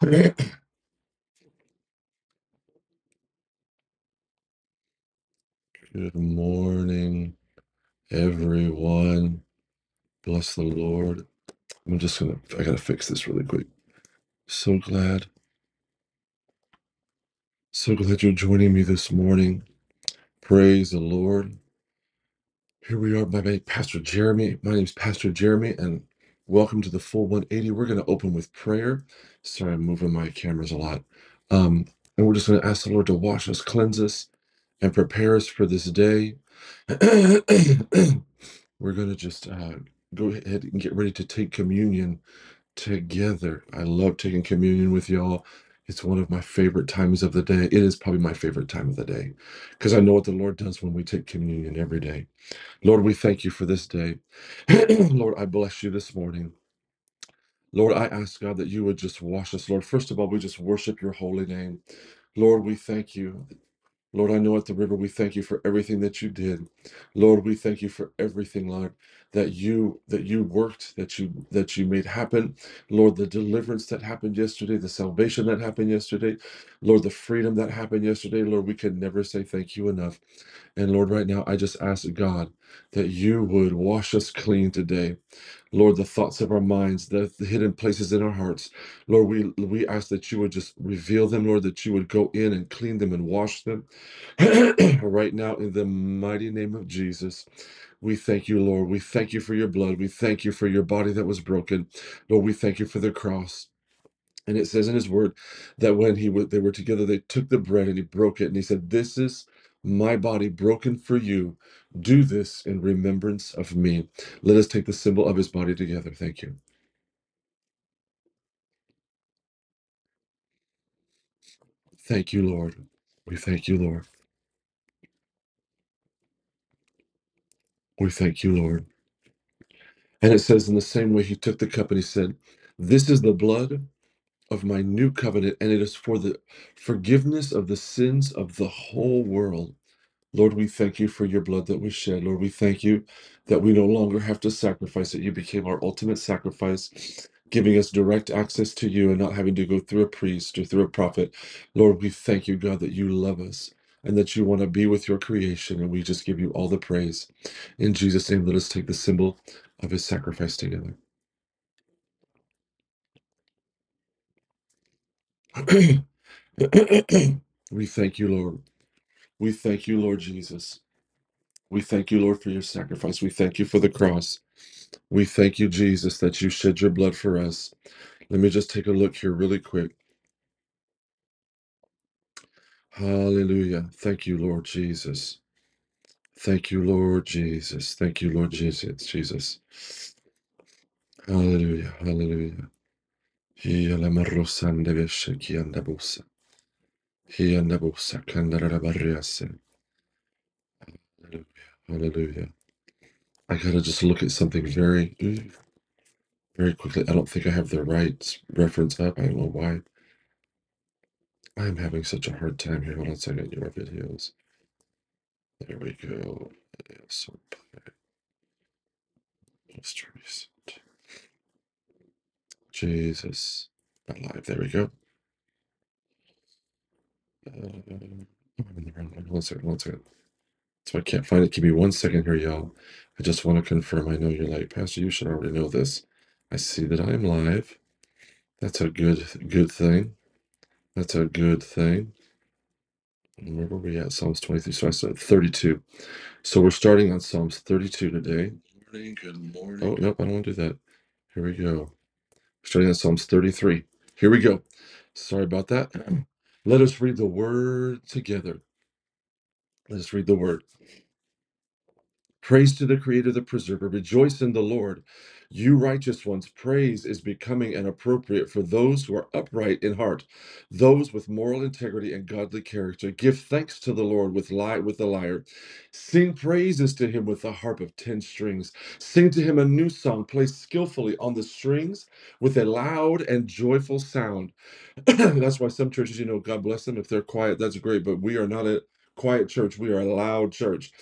Good morning, everyone. Bless the Lord. I'm just gonna, I gotta fix this really quick. So glad, so glad you're joining me this morning. Praise the Lord. Here we are, my name, Pastor Jeremy. My name is Pastor Jeremy, and welcome to the full 180. We're gonna open with prayer. Sorry, I'm moving my cameras a lot. Um, and we're just gonna ask the Lord to wash us, cleanse us, and prepare us for this day. We're going to just uh, go ahead and get ready to take communion together. I love taking communion with y'all. It's one of my favorite times of the day. It is probably my favorite time of the day because I know what the Lord does when we take communion every day. Lord, we thank you for this day. Lord, I bless you this morning. Lord, I ask God that you would just wash us. Lord, first of all, we just worship your holy name. Lord, we thank you. Lord, I know at the river we thank you for everything that you did. Lord, we thank you for everything, Lord, that you that you worked, that you that you made happen. Lord, the deliverance that happened yesterday, the salvation that happened yesterday, Lord, the freedom that happened yesterday, Lord, we can never say thank you enough. And Lord, right now I just ask God that you would wash us clean today. Lord, the thoughts of our minds, the, the hidden places in our hearts. Lord, we we ask that you would just reveal them, Lord, that you would go in and clean them and wash them. right now, in the mighty name of Jesus, we thank you, Lord. We thank you for your blood. We thank you for your body that was broken. Lord, we thank you for the cross. And it says in his word that when he they were together, they took the bread and he broke it. And he said, This is my body broken for you. Do this in remembrance of me. Let us take the symbol of his body together. Thank you. Thank you, Lord. We thank you, Lord. We thank you, Lord. And it says, in the same way, he took the cup and he said, This is the blood of my new covenant, and it is for the forgiveness of the sins of the whole world. Lord, we thank you for your blood that was shed. Lord, we thank you that we no longer have to sacrifice it. You became our ultimate sacrifice, giving us direct access to you and not having to go through a priest or through a prophet. Lord, we thank you, God, that you love us and that you want to be with your creation, and we just give you all the praise. In Jesus' name, let us take the symbol of his sacrifice together. we thank you, Lord. We thank you, Lord Jesus. We thank you, Lord, for your sacrifice. We thank you for the cross. We thank you, Jesus, that you shed your blood for us. Let me just take a look here really quick. Hallelujah. Thank you, Lord Jesus. Thank you, Lord Jesus. Thank you, Lord Jesus. Jesus. Hallelujah. Hallelujah. Hallelujah. Hallelujah. I gotta just look at something very, very quickly. I don't think I have the right reference up. I don't know why. I'm having such a hard time here. Hold on a second. Your videos. There we go. Yeah, so most recent. Jesus. Live. There we go. Uh, I'm in the wrong one. So I can't find it. Give me one second here, y'all. I just want to confirm. I know you're like, Pastor, you should already know this. I see that I am live. That's a good good thing. That's a good thing. Where were we at? Psalms 23. So I said 32. So we're starting on Psalms 32 today. Morning, good oh, morning. Oh, nope, I don't want to do that. Here we go. Starting on Psalms 33. Here we go. Sorry about that. Let us read the word together. Let us read the word. Praise to the Creator, the Preserver. Rejoice in the Lord. You righteous ones, praise is becoming and appropriate for those who are upright in heart, those with moral integrity and godly character. Give thanks to the Lord with lie with the lyre. Sing praises to him with the harp of ten strings. Sing to him a new song, placed skillfully on the strings with a loud and joyful sound. that's why some churches, you know, God bless them. If they're quiet, that's great. But we are not a quiet church. We are a loud church.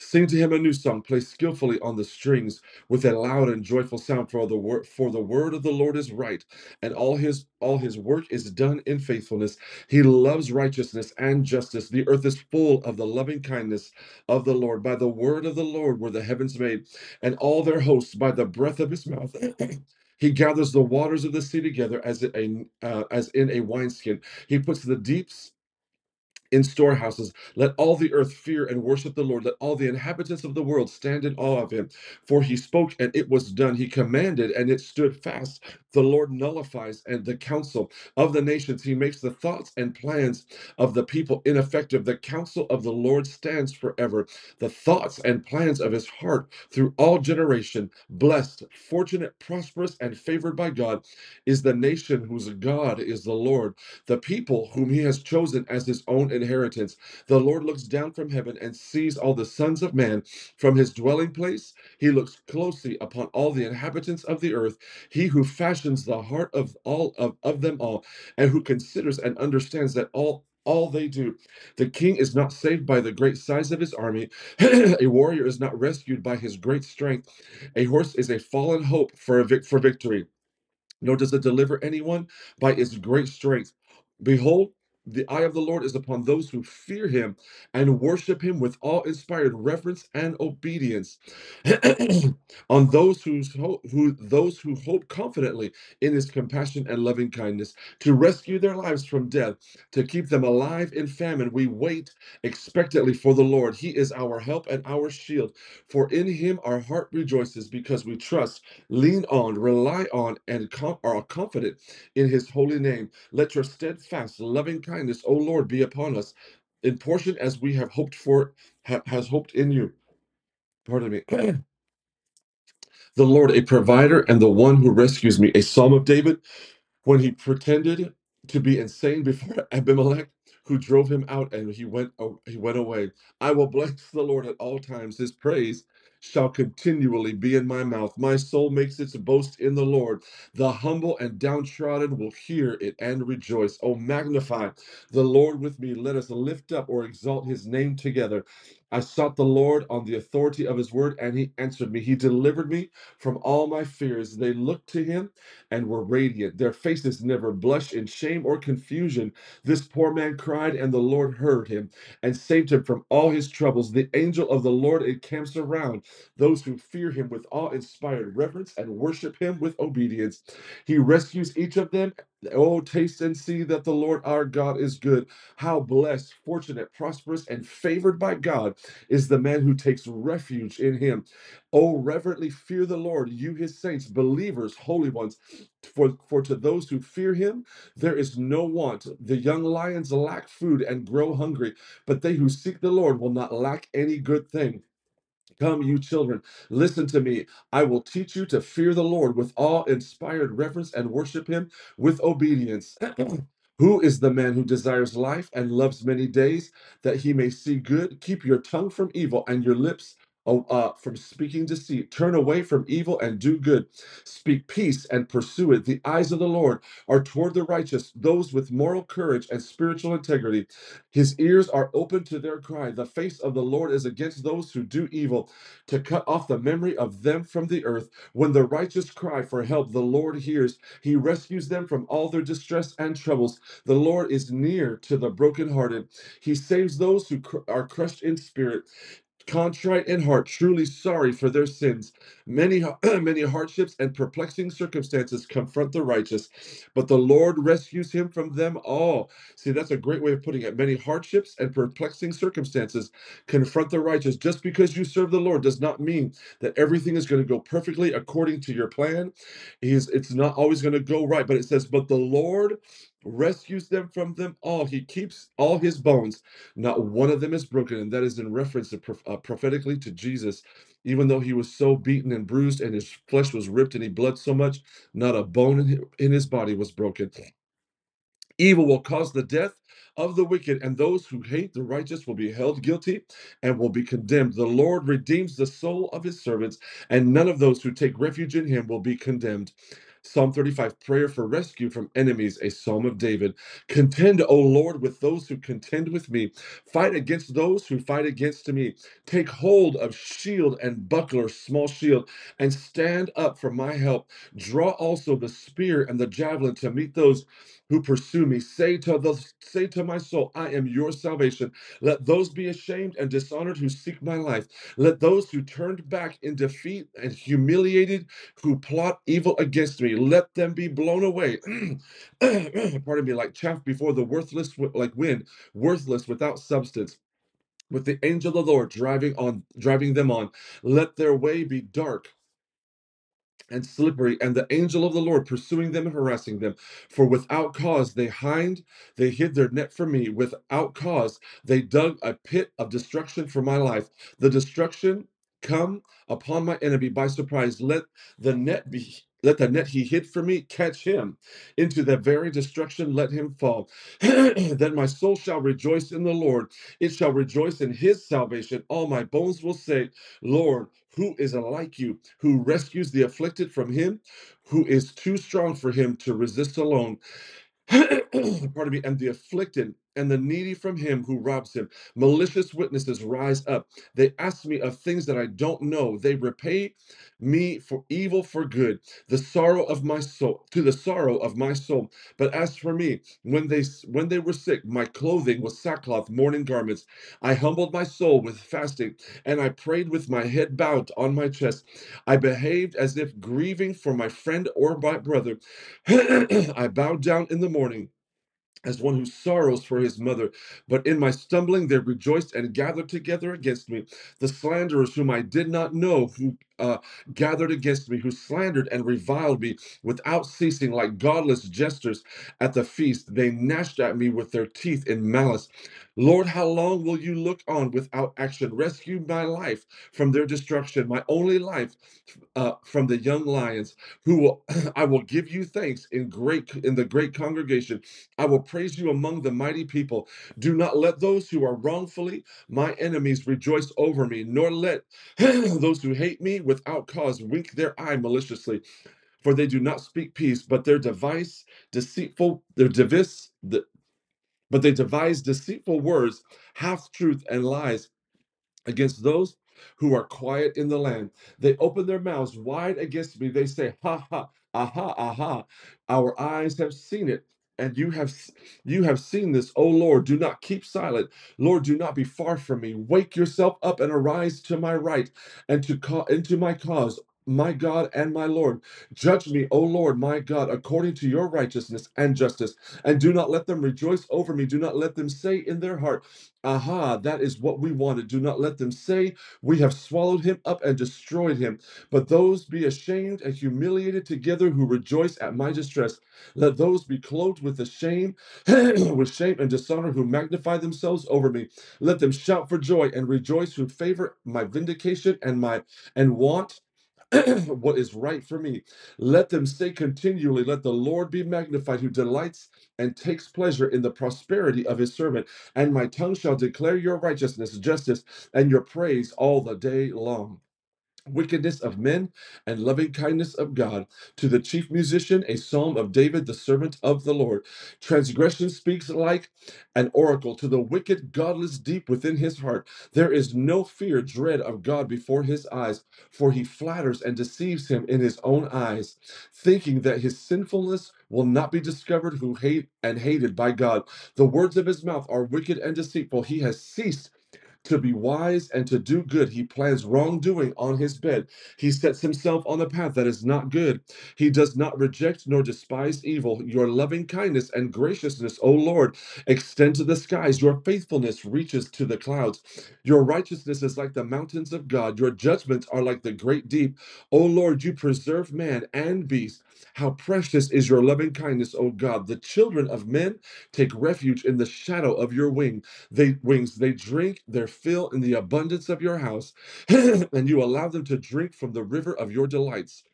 Sing to him a new song, play skillfully on the strings with a loud and joyful sound, for the word for the word of the Lord is right, and all his all his work is done in faithfulness. He loves righteousness and justice. The earth is full of the loving kindness of the Lord. By the word of the Lord were the heavens made, and all their hosts by the breath of his mouth. He gathers the waters of the sea together as in a uh, as in a wineskin. He puts the deeps in storehouses. Let all the earth fear and worship the Lord. Let all the inhabitants of the world stand in awe of him. For he spoke and it was done. He commanded and it stood fast. The Lord nullifies and the counsel of the nations. He makes the thoughts and plans of the people ineffective. The counsel of the Lord stands forever. The thoughts and plans of his heart through all generation. Blessed, fortunate, prosperous, and favored by God is the nation whose God is the Lord the people whom he has chosen as his own inheritance. The Lord looks down from heaven and sees all the sons of man from his dwelling place. He looks closely upon all the inhabitants of the earth, he who fashions the heart of all of, of them all, and who considers and understands that all all they do. The king is not saved by the great size of his army. a warrior is not rescued by his great strength. A horse is a fallen hope for a vic- for victory nor does it deliver anyone by its great strength. Behold, the eye of the Lord is upon those who fear him and worship him with all inspired reverence and obedience. on those whose ho- who those who hope confidently in his compassion and loving kindness to rescue their lives from death, to keep them alive in famine. We wait expectantly for the Lord. He is our help and our shield. For in him our heart rejoices because we trust lean on, rely on, and com- are confident in his holy name. Let your steadfast loving kindness, O Lord, be upon us in portion as we have hoped for, ha- has hoped in you. Pardon me. the Lord, a provider and the one who rescues me. A psalm of David when he pretended to be insane before Abimelech, who drove him out, and he went he went away. I will bless the Lord at all times. His praise shall continually be in my mouth. My soul makes its boast in the Lord. The humble and downtrodden will hear it and rejoice. Oh, magnify the Lord with me. Let us lift up or exalt his name together. I sought the Lord on the authority of his word, and he answered me. He delivered me from all my fears. They looked to him and were radiant. Their faces never blushed in shame or confusion. This poor man cried, and the Lord heard him and saved him from all his troubles. The angel of the Lord encamps around those who fear him with awe inspired reverence and worship him with obedience. He rescues each of them. Oh, taste and see that the Lord our God is good. How blessed, fortunate, prosperous, and favored by God is the man who takes refuge in him. Oh, reverently fear the Lord, you his saints, believers, holy ones. For, for to those who fear him, there is no want. The young lions lack food and grow hungry, but they who seek the Lord will not lack any good thing. Come, you children, listen to me. I will teach you to fear the Lord with all inspired reverence and worship him with obedience. who is the man who desires life and loves many days that he may see good? Keep your tongue from evil and your lips uh, from speaking deceit. Turn away from evil and do good. Speak peace and pursue it. The eyes of the Lord are toward the righteous, those with moral courage and spiritual integrity. His ears are open to their cry. The face of the Lord is against those who do evil to cut off the memory of them from the earth. When the righteous cry for help, the Lord hears. He rescues them from all their distress and troubles. The Lord is near to the brokenhearted. He saves those who cr- are crushed in spirit contrite in heart, truly sorry for their sins. Many, many hardships and perplexing circumstances confront the righteous, but the Lord rescues him from them all. See, that's a great way of putting it. Many hardships and perplexing circumstances confront the righteous. Just because you serve the Lord does not mean that everything is going to go perfectly according to your plan. He's, it's not always going to go right, but it says, but the Lord rescues them from them all. He keeps all his bones not one of them is broken, and that is in reference to uh, prophetically to Jesus. Even though he was so beaten and bruised, and his flesh was ripped, and he bled so much, not a bone in his body was broken. Evil will cause the death of the wicked, and those who hate the righteous will be held guilty and will be condemned. The Lord redeems the soul of his servants, and none of those who take refuge in him will be condemned. Psalm 35, prayer for rescue from enemies, a psalm of David. Contend, O Lord, with those who contend with me. Fight against those who fight against me. Take hold of shield and buckler, small shield, and stand up for my help. Draw also the spear and the javelin to meet those who pursue me. Say to the say to my soul, I am your salvation. Let those be ashamed and dishonored who seek my life. Let those who turned back in defeat and humiliated who plot evil against me, let them be blown away. Pardon me, like chaff before the worthless, like wind, worthless without substance. With the angel of the Lord driving on, driving them on, let their way be dark and slippery, and the angel of the Lord pursuing them and harassing them. For without cause they hide, they hid their net for me. Without cause they dug a pit of destruction for my life. The destruction come upon my enemy by surprise. Let the net be. Let the net he hid for me catch him into the very destruction, let him fall. then my soul shall rejoice in the Lord. It shall rejoice in his salvation. All my bones will say, Lord, who is like you, who rescues the afflicted from him, who is too strong for him to resist alone. pardon me, and the afflicted and the needy from him who robs him. Malicious witnesses rise up. They ask me of things that I don't know. They repay me for evil for good, the sorrow of my soul, to the sorrow of my soul. But as for me, when they when they were sick, my clothing was sackcloth, mourning garments. I humbled my soul with fasting, and I prayed with my head bowed on my chest. I behaved as if grieving for my friend or my brother. I bowed down in the morning as one who sorrows for his mother. But in my stumbling, they rejoiced and gathered together against me. The slanderers whom I did not know, who uh, gathered against me, who slandered and reviled me without ceasing, like godless jesters at the feast. They gnashed at me with their teeth in malice. Lord, how long will you look on without action? Rescue my life from their destruction, my only life uh, from the young lions. Who will I will give you thanks in great in the great congregation. I will praise you among the mighty people. Do not let those who are wrongfully my enemies rejoice over me, nor let those who hate me without cause wink their eye maliciously. For they do not speak peace, but their device deceitful, their device, the, but they devise deceitful words, half truth and lies against those who are quiet in the land. They open their mouths wide against me. They say, Ha ha, aha, aha. Our eyes have seen it. And you have you have seen this, O Lord. Do not keep silent, Lord. Do not be far from me. Wake yourself up and arise to my right, and to call into my cause my God and my Lord. Judge me, O Lord, my God, according to your righteousness and justice, and do not let them rejoice over me. Do not let them say in their heart, Aha, that is what we wanted. Do not let them say, We have swallowed him up and destroyed him. But those be ashamed and humiliated together who rejoice at my distress. Let those be clothed with the shame, with shame and dishonor who magnify themselves over me. Let them shout for joy and rejoice who favor my vindication and my and want what is right for me. Let them say continually, Let the Lord be magnified, who delights and takes pleasure in the prosperity of his servant. And my tongue shall declare your righteousness, justice, and your praise all the day long wickedness of men and loving kindness of God. To the chief musician, a psalm of David, the servant of the Lord. Transgression speaks like an oracle to the wicked, godless deep within his heart. There is no fear, dread of God before his eyes, for he flatters and deceives him in his own eyes, thinking that his sinfulness will not be discovered who hate and hated by God. The words of his mouth are wicked and deceitful. He has ceased to be wise and to do good. He plans wrongdoing on his bed. He sets himself on the path that is not good. He does not reject nor despise evil. Your loving kindness and graciousness, O Lord, extend to the skies. Your faithfulness reaches to the clouds. Your righteousness is like the mountains of God. Your judgments are like the great deep. O Lord, you preserve man and beast. How precious is your loving kindness, O God. The children of men take refuge in the shadow of your wing. They wings, they drink their fill in the abundance of your house, and you allow them to drink from the river of your delights.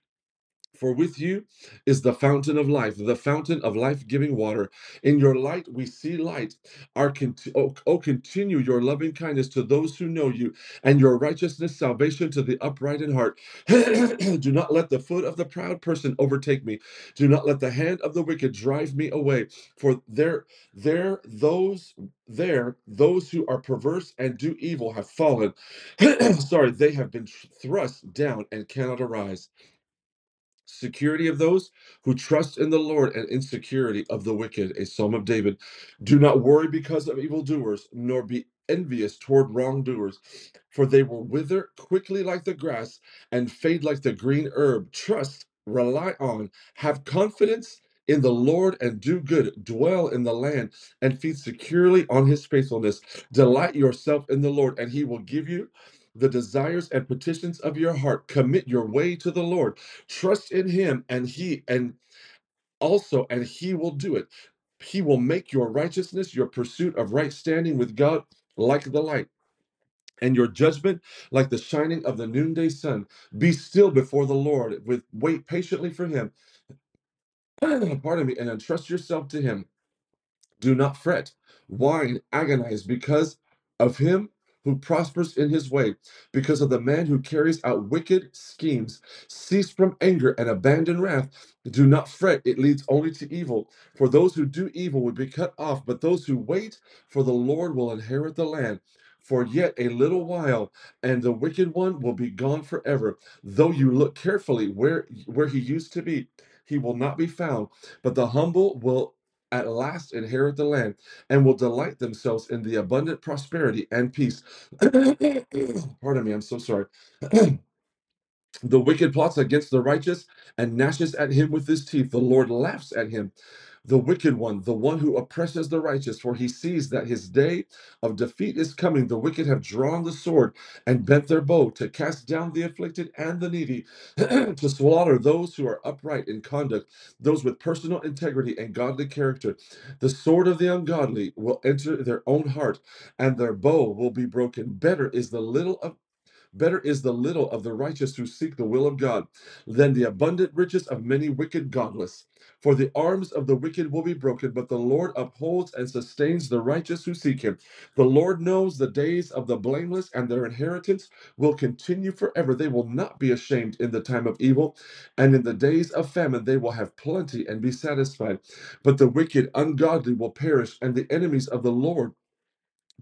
For with you is the fountain of life, the fountain of life giving water. In your light we see light. Our conti- oh, oh, continue your loving kindness to those who know you, and your righteousness, salvation to the upright in heart. Do not let the foot of the proud person overtake me. Do not let the hand of the wicked drive me away. For there, there, those, there, those who are perverse and do evil have fallen. Sorry, they have been thrust down and cannot arise security of those who trust in the Lord and insecurity of the wicked. A psalm of David. Do not worry because of evildoers, nor be envious toward wrongdoers, for they will wither quickly like the grass and fade like the green herb. Trust, rely on, have confidence. In the Lord and do good, dwell in the land and feed securely on his faithfulness. Delight yourself in the Lord, and he will give you the desires and petitions of your heart. Commit your way to the Lord Trust in him and he and also and he will do it. He will make your righteousness, your pursuit of right standing with God like the light and your judgment like the shining of the noonday sun. Be still before the Lord with wait patiently for him. Pardon me and entrust yourself to him. Do not fret, whine, agonize because of him who prospers in his way, because of the man who carries out wicked schemes. Cease from anger and abandon wrath. Do not fret, it leads only to evil. For those who do evil will be cut off, but those who wait for the Lord will inherit the land. For yet a little while, and the wicked one will be gone forever. Though you look carefully where, where he used to be, he will not be found, but the humble will at last inherit the land and will delight themselves in the abundant prosperity and peace. Pardon me, I'm so sorry. The wicked plots against the righteous and gnashes at him with his teeth. The Lord laughs at him. The wicked one, the one who oppresses the righteous, for he sees that his day of defeat is coming. The wicked have drawn the sword and bent their bow to cast down the afflicted and the needy, to slaughter those who are upright in conduct, those with personal integrity and godly character. The sword of the ungodly will enter their own heart, and their bow will be broken. Better is the little of Better is the little of the righteous who seek the will of God than the abundant riches of many wicked godless. For the arms of the wicked will be broken, but the Lord upholds and sustains the righteous who seek him. The Lord knows the days of the blameless, and their inheritance will continue forever. They will not be ashamed in the time of evil, and in the days of famine they will have plenty and be satisfied. But the wicked, ungodly will perish, and the enemies of the Lord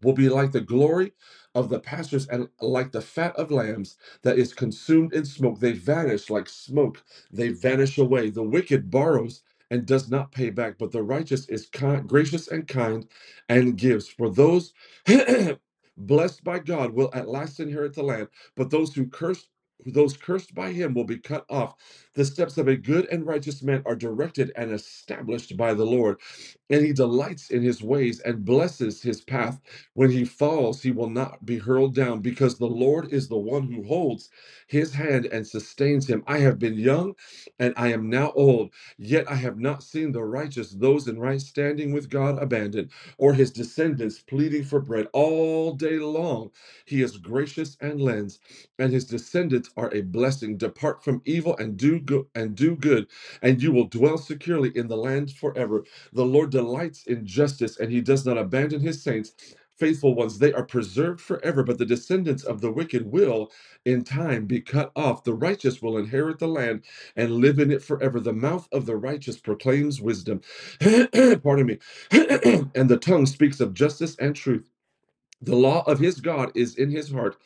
will be like the glory of the pastures and like the fat of lambs that is consumed in smoke. They vanish like smoke, they vanish away. The wicked borrows and does not pay back, but the righteous is kind, gracious and kind and gives. For those blessed by God will at last inherit the land, but those who curse those cursed by him will be cut off. The steps of a good and righteous man are directed and established by the Lord, and he delights in his ways and blesses his path. When he falls, he will not be hurled down, because the Lord is the one who holds his hand and sustains him. I have been young and I am now old, yet I have not seen the righteous, those in right standing with God, abandoned, or his descendants pleading for bread all day long. He is gracious and lends, and his descendants are a blessing. Depart from evil and do and do good, and you will dwell securely in the land forever. The Lord delights in justice, and he does not abandon his saints. Faithful ones, they are preserved forever, but the descendants of the wicked will in time be cut off. The righteous will inherit the land and live in it forever. The mouth of the righteous proclaims wisdom. Pardon me. and the tongue speaks of justice and truth. The law of his God is in his heart.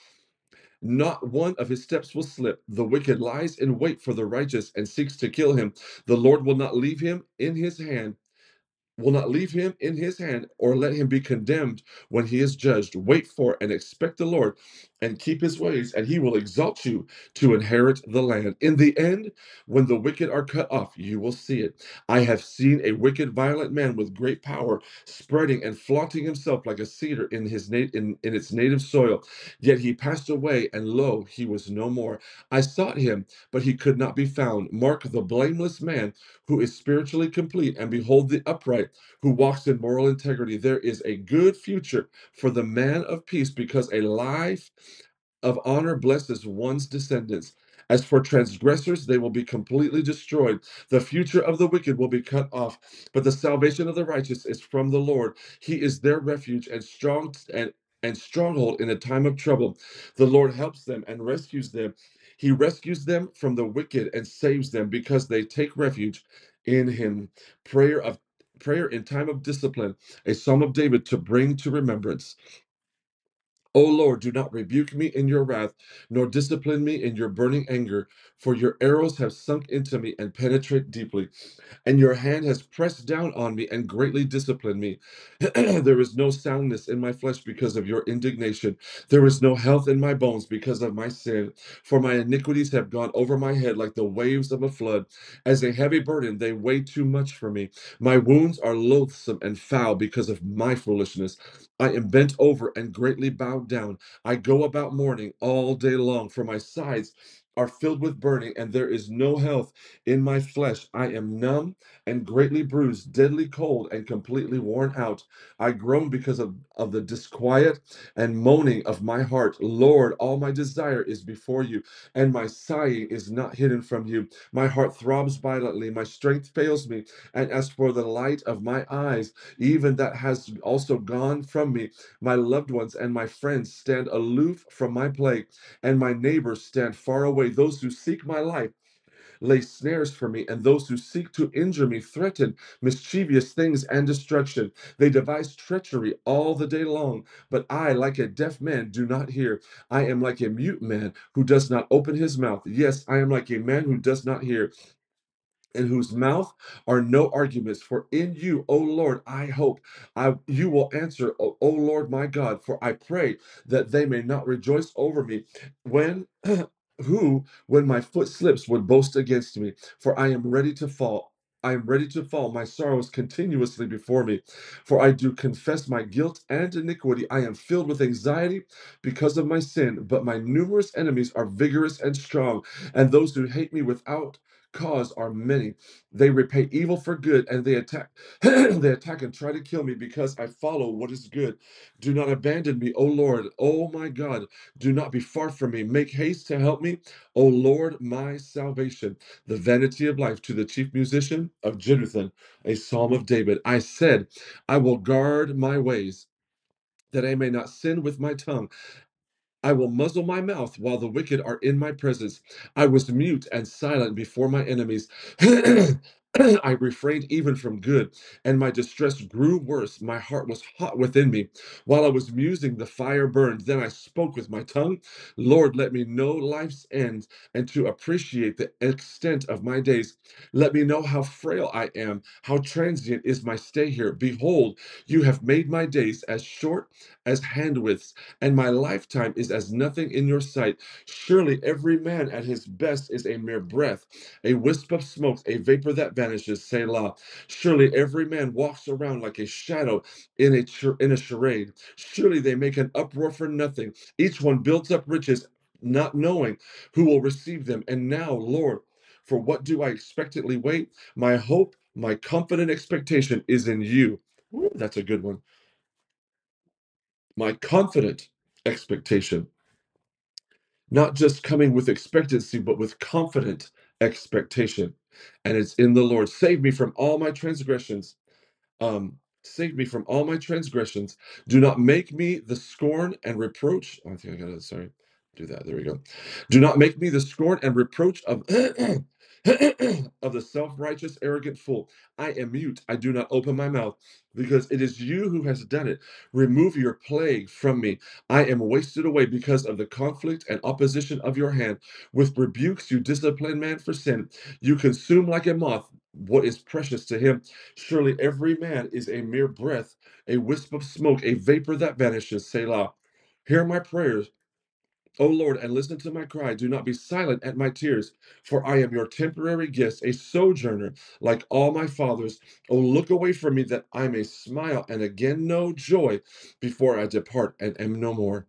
Not one of his steps will slip. The wicked lies in wait for the righteous and seeks to kill him. The Lord will not leave him in his hand will not leave him in his hand or let him be condemned when he is judged. Wait for and expect the Lord and keep his ways, and he will exalt you to inherit the land. In the end, when the wicked are cut off, you will see it. I have seen a wicked, violent man with great power spreading and flaunting himself like a cedar in his na- in, in its native soil. Yet he passed away, and lo, he was no more. I sought him, but he could not be found. Mark the blameless man who is spiritually complete, and behold the upright who walks in moral integrity. There is a good future for the man of peace because a life of honor blesses one's descendants, As for transgressors, they will be completely destroyed. The future of the wicked will be cut off, but the salvation of the righteous is from the Lord. He is their refuge and strong and and stronghold in a time of trouble. The Lord helps them and rescues them. He rescues them from the wicked and saves them because they take refuge in him. Prayer of prayer in time of discipline, a psalm of David to bring to remembrance. O Lord, do not rebuke me in your wrath, nor discipline me in your burning anger, for your arrows have sunk into me and penetrate deeply, and your hand has pressed down on me and greatly disciplined me. there is no soundness in my flesh because of your indignation. There is no health in my bones because of my sin. For my iniquities have gone over my head like the waves of a flood. As a heavy burden, they weigh too much for me. My wounds are loathsome and foul because of my foolishness. I am bent over and greatly bowed down. I go about mourning all day long, for my sides are filled with burning, and there is no health in my flesh. I am numb and greatly bruised, deadly cold, and completely worn out. I groan because of, of the disquiet and moaning of my heart. Lord, all my desire is before you, and my sighing is not hidden from you. My heart throbs violently, my strength fails me, and as for the light of my eyes, even that has also gone from me. My loved ones and my friends stand aloof from my plague, and my neighbors stand far away. Those who seek my life lay snares for me, and those who seek to injure me threaten mischievous things and destruction. They devise treachery all the day long, but I, like a deaf man, do not hear. I am like a mute man who does not open his mouth. Yes, I am like a man who does not hear in whose mouth are no arguments. For in you, O Lord, I hope. I you will answer, O, o Lord my God, for I pray that they may not rejoice over me when who, when my foot slips, would boast against me, for I am ready to fall. I am ready to fall. My sorrows continuously before me. For I do confess my guilt and iniquity. I am filled with anxiety because of my sin, but my numerous enemies are vigorous and strong, and those who hate me without cause are many. They repay evil for good, and they attack they attack and try to kill me because I follow what is good. Do not abandon me, O Lord. O my God, do not be far from me. Make haste to help me, O Lord, my salvation. The vanity of life to the chief musician of Jeduthun, a psalm of David. I said, I will guard my ways that I may not sin with my tongue. I will muzzle my mouth while the wicked are in my presence. I was mute and silent before my enemies. I refrained even from good, and my distress grew worse. My heart was hot within me. While I was musing, the fire burned. Then I spoke with my tongue Lord, let me know life's end and to appreciate the extent of my days. Let me know how frail I am, how transient is my stay here. Behold, you have made my days as short as hand widths and my lifetime is as nothing in your sight. Surely every man at his best is a mere breath, a wisp of smoke, a vapor that vanishes. Selah. Surely every man walks around like a shadow in a in a charade. Surely they make an uproar for nothing. Each one builds up riches, not knowing who will receive them. And now, Lord, for what do I expectantly wait? My hope, my confident expectation is in you. Woo, that's a good one. My confident expectation not just coming with expectancy, but with confident expectation. And it's in the Lord. Save me from all my transgressions. Um, save me from all my transgressions. Do not make me the scorn and reproach. I think I got it. sorry. Do that. There we go. Do not make me the scorn and reproach of of the self-righteous, arrogant fool. I am mute. I do not open my mouth because it is you who has done it. Remove your plague from me. I am wasted away because of the conflict and opposition of your hand. With rebukes, you discipline man for sin. You consume like a moth what is precious to him. Surely every man is a mere breath, a wisp of smoke, a vapor that vanishes. Selah. Hear my prayers O Lord, and listen to my cry. Do not be silent at my tears, for I am your temporary guest, a sojourner like all my fathers. O look away from me that I may smile and again know joy before I depart and am no more.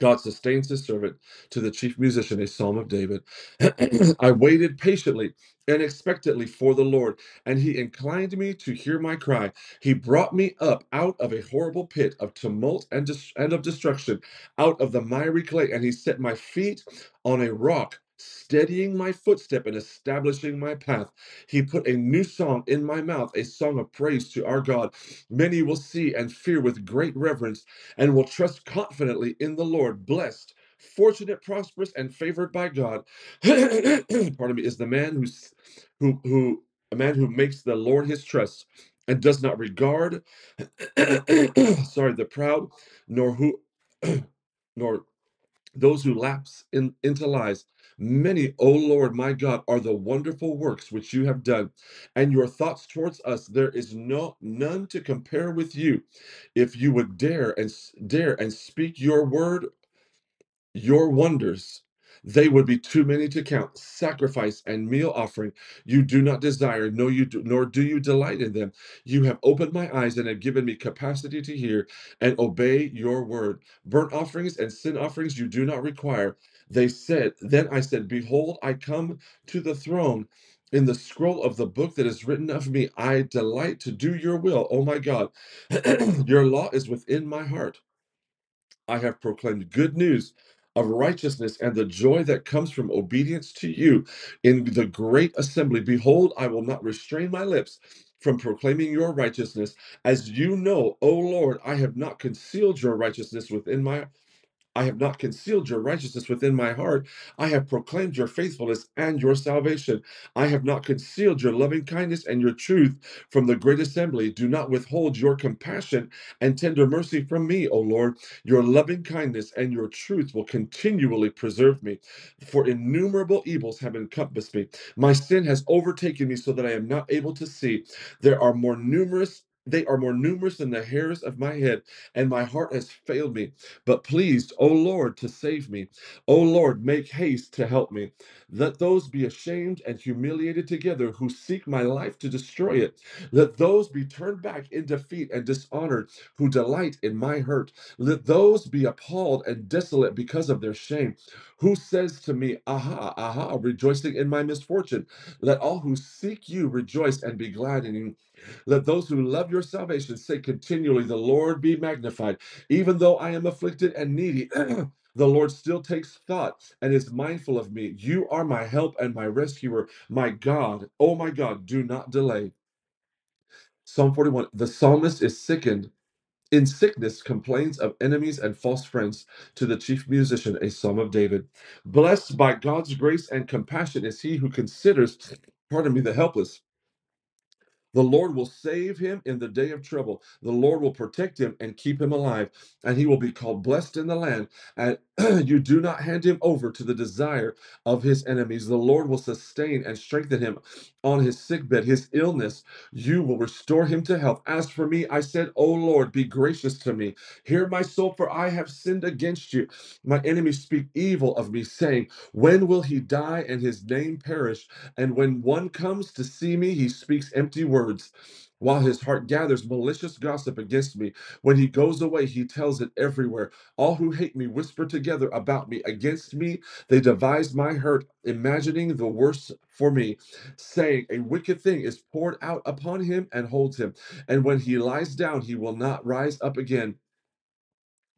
God sustains his servant to the chief musician, a psalm of David. I waited patiently and expectantly for the Lord, and he inclined me to hear my cry. He brought me up out of a horrible pit of tumult and, dis- and of destruction, out of the miry clay, and he set my feet on a rock. Steadying my footstep and establishing my path. He put a new song in my mouth, a song of praise to our God. Many will see and fear with great reverence and will trust confidently in the Lord. Blessed, fortunate, prosperous, and favored by God. Pardon me, is the man who's who who a man who makes the Lord his trust and does not regard sorry the proud nor who nor those who lapse in, into lies. Many, O Lord my God, are the wonderful works which you have done, and your thoughts towards us there is no none to compare with you. If you would dare and dare and speak your word your wonders they would be too many to count. Sacrifice and meal offering you do not desire no you do, nor do you delight in them. You have opened my eyes and have given me capacity to hear and obey your word. Burnt offerings and sin offerings you do not require they said then i said behold i come to the throne in the scroll of the book that is written of me i delight to do your will oh my god your law is within my heart I have proclaimed good news of righteousness and the joy that comes from obedience to you in the great assembly. Behold, I will not restrain my lips from proclaiming your righteousness. As you know, O Lord, I have not concealed your righteousness within my I have not concealed your righteousness within my heart. I have proclaimed your faithfulness and your salvation. I have not concealed your loving kindness and your truth from the great assembly. Do not withhold your compassion and tender mercy from me, O Lord. Your loving kindness and your truth will continually preserve me. For innumerable evils have encompassed me. My sin has overtaken me so that I am not able to see. There are more numerous. They are more numerous than the hairs of my head, and my heart has failed me but please, O Lord, to save me. O Lord, make haste to help me. Let those be ashamed and humiliated together who seek my life to destroy it. Let those be turned back in defeat and dishonored who delight in my hurt. Let those be appalled and desolate because of their shame. Who says to me, Aha, aha, rejoicing in my misfortune? Let all who seek you rejoice and be glad in you. Let those who love your salvation say continually, The Lord be magnified. Even though I am afflicted and needy, the Lord still takes thought and is mindful of me. You are my help and my rescuer, my God. Oh my God, do not delay. Psalm 41 The psalmist is sickened. In sickness, complains of enemies and false friends to the chief musician, a psalm of David. Blessed by God's grace and compassion is he who considers, pardon me, the helpless The Lord will save him in the day of trouble. The Lord will protect him and keep him alive, and he will be called blessed in the land. And you do not hand him over to the desire of his enemies. The Lord will sustain and strengthen him on his sickbed, his illness. You will restore him to health. As for me, I said, O Lord, be gracious to me. Hear my soul, for I have sinned against you. My enemies speak evil of me, saying, When will he die and his name perish? And when one comes to see me, he speaks empty words, while his heart gathers malicious gossip against me. When he goes away, he tells it everywhere. All who hate me whisper together about me. Against me, they devise my hurt, imagining the worst for me, saying, A wicked thing is poured out upon him and holds him. And when he lies down, he will not rise up again.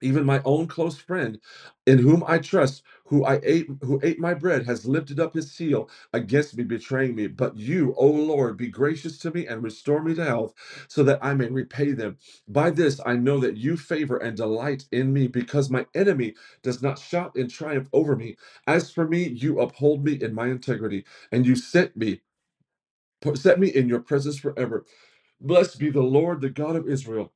Even my own close friend, in whom I trust, who I ate, who ate my bread, has lifted up his heel against me, betraying me. But you, O Lord, be gracious to me and restore me to health, so that I may repay them. By this I know that you favor and delight in me, because my enemy does not shout in triumph over me. As for me, you uphold me in my integrity, and you set me set me in your presence forever. Blessed be the Lord, the God of Israel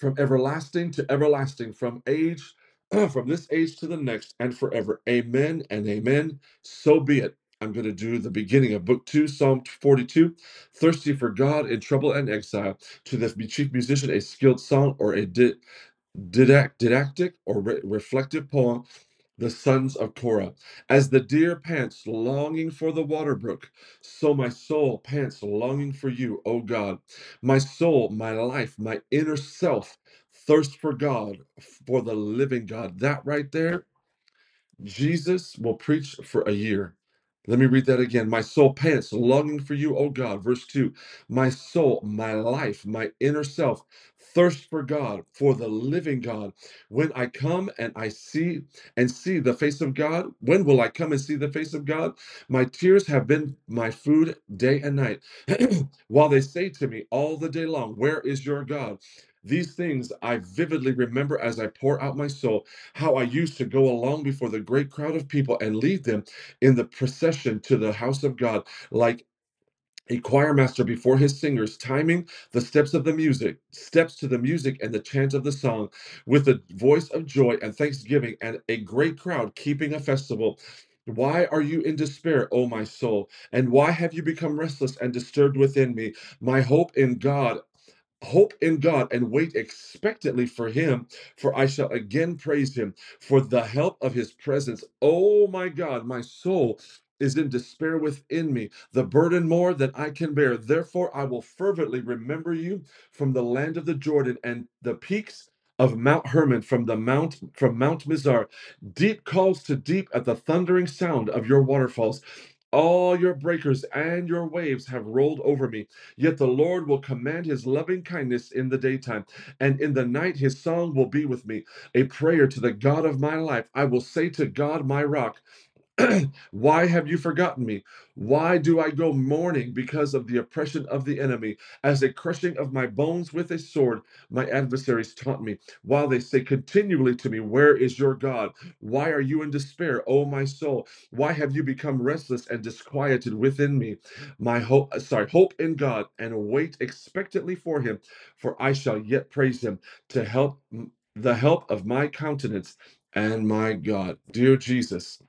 from everlasting to everlasting, from age, from this age to the next, and forever. Amen and amen. So be it. I'm going to do the beginning of book two, Psalm 42. Thirsty for God in trouble and exile. To the chief musician, a skilled song or a di- didac- didactic or re- reflective poem the sons of Korah. As the deer pants longing for the water brook, so my soul pants longing for you, O God. My soul, my life, my inner self thirst for God, for the living God. That right there, Jesus will preach for a year. Let me read that again. My soul pants, longing for you, O God. Verse 2 My soul, my life, my inner self thirst for God, for the living God. When I come and I see and see the face of God, when will I come and see the face of God? My tears have been my food day and night, while they say to me all the day long, Where is your God? These things I vividly remember as I pour out my soul, how I used to go along before the great crowd of people and lead them in the procession to the house of God, like a choir master before his singers, timing the steps of the music, steps to the music and the chant of the song, with a voice of joy and thanksgiving, and a great crowd keeping a festival. Why are you in despair, O my soul? And why have you become restless and disturbed within me? My hope in God Hope in God and wait expectantly for him, for I shall again praise him for the help of his presence. Oh my God, my soul is in despair within me, the burden more than I can bear. Therefore, I will fervently remember you from the land of the Jordan and the peaks of Mount Hermon from the mount from Mount Mizar. Deep calls to deep at the thundering sound of your waterfalls. All your breakers and your waves have rolled over me. Yet the Lord will command his loving kindness in the daytime, and in the night his song will be with me, a prayer to the God of my life. I will say to God, my rock, Why have you forgotten me? Why do I go mourning because of the oppression of the enemy? As a crushing of my bones with a sword, my adversaries taunt me, while they say continually to me, Where is your God? Why are you in despair, O my soul? Why have you become restless and disquieted within me? My hope, uh, sorry, hope in God and wait expectantly for him, for I shall yet praise him to help the help of my countenance and my God. Dear Jesus.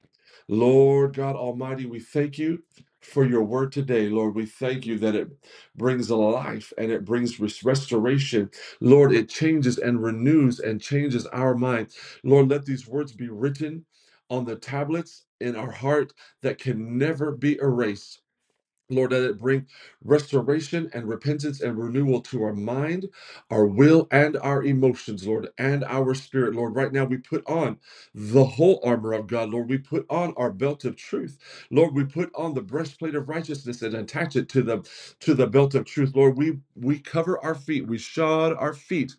Lord God Almighty, we thank you for your word today. Lord, we thank you that it brings a life and it brings res- restoration. Lord, it changes and renews and changes our mind. Lord, let these words be written on the tablets in our heart that can never be erased. Lord, let it bring restoration and repentance and renewal to our mind, our will, and our emotions, Lord, and our spirit. Lord, right now we put on the whole armor of God. Lord, we put on our belt of truth. Lord, we put on the breastplate of righteousness and attach it to the to the belt of truth. Lord, we we cover our feet, we shod our feet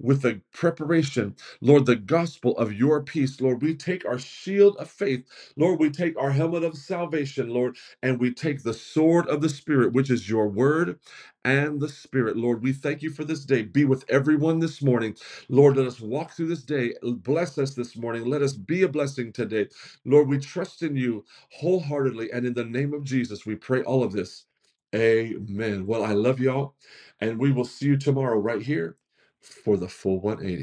with the preparation, Lord, the gospel of your peace. Lord, we take our shield of faith. Lord, we take our helmet of salvation, Lord and we take the sword of the Spirit, which is your word and the Spirit. Lord, we thank you for this day. Be with everyone this morning. Lord, let us walk through this day. Bless us this morning. Let us be a blessing today. Lord, we trust in you wholeheartedly. And in the name of Jesus, we pray all of this. Amen. Well, I love y'all. And we will see you tomorrow right here for the full 180.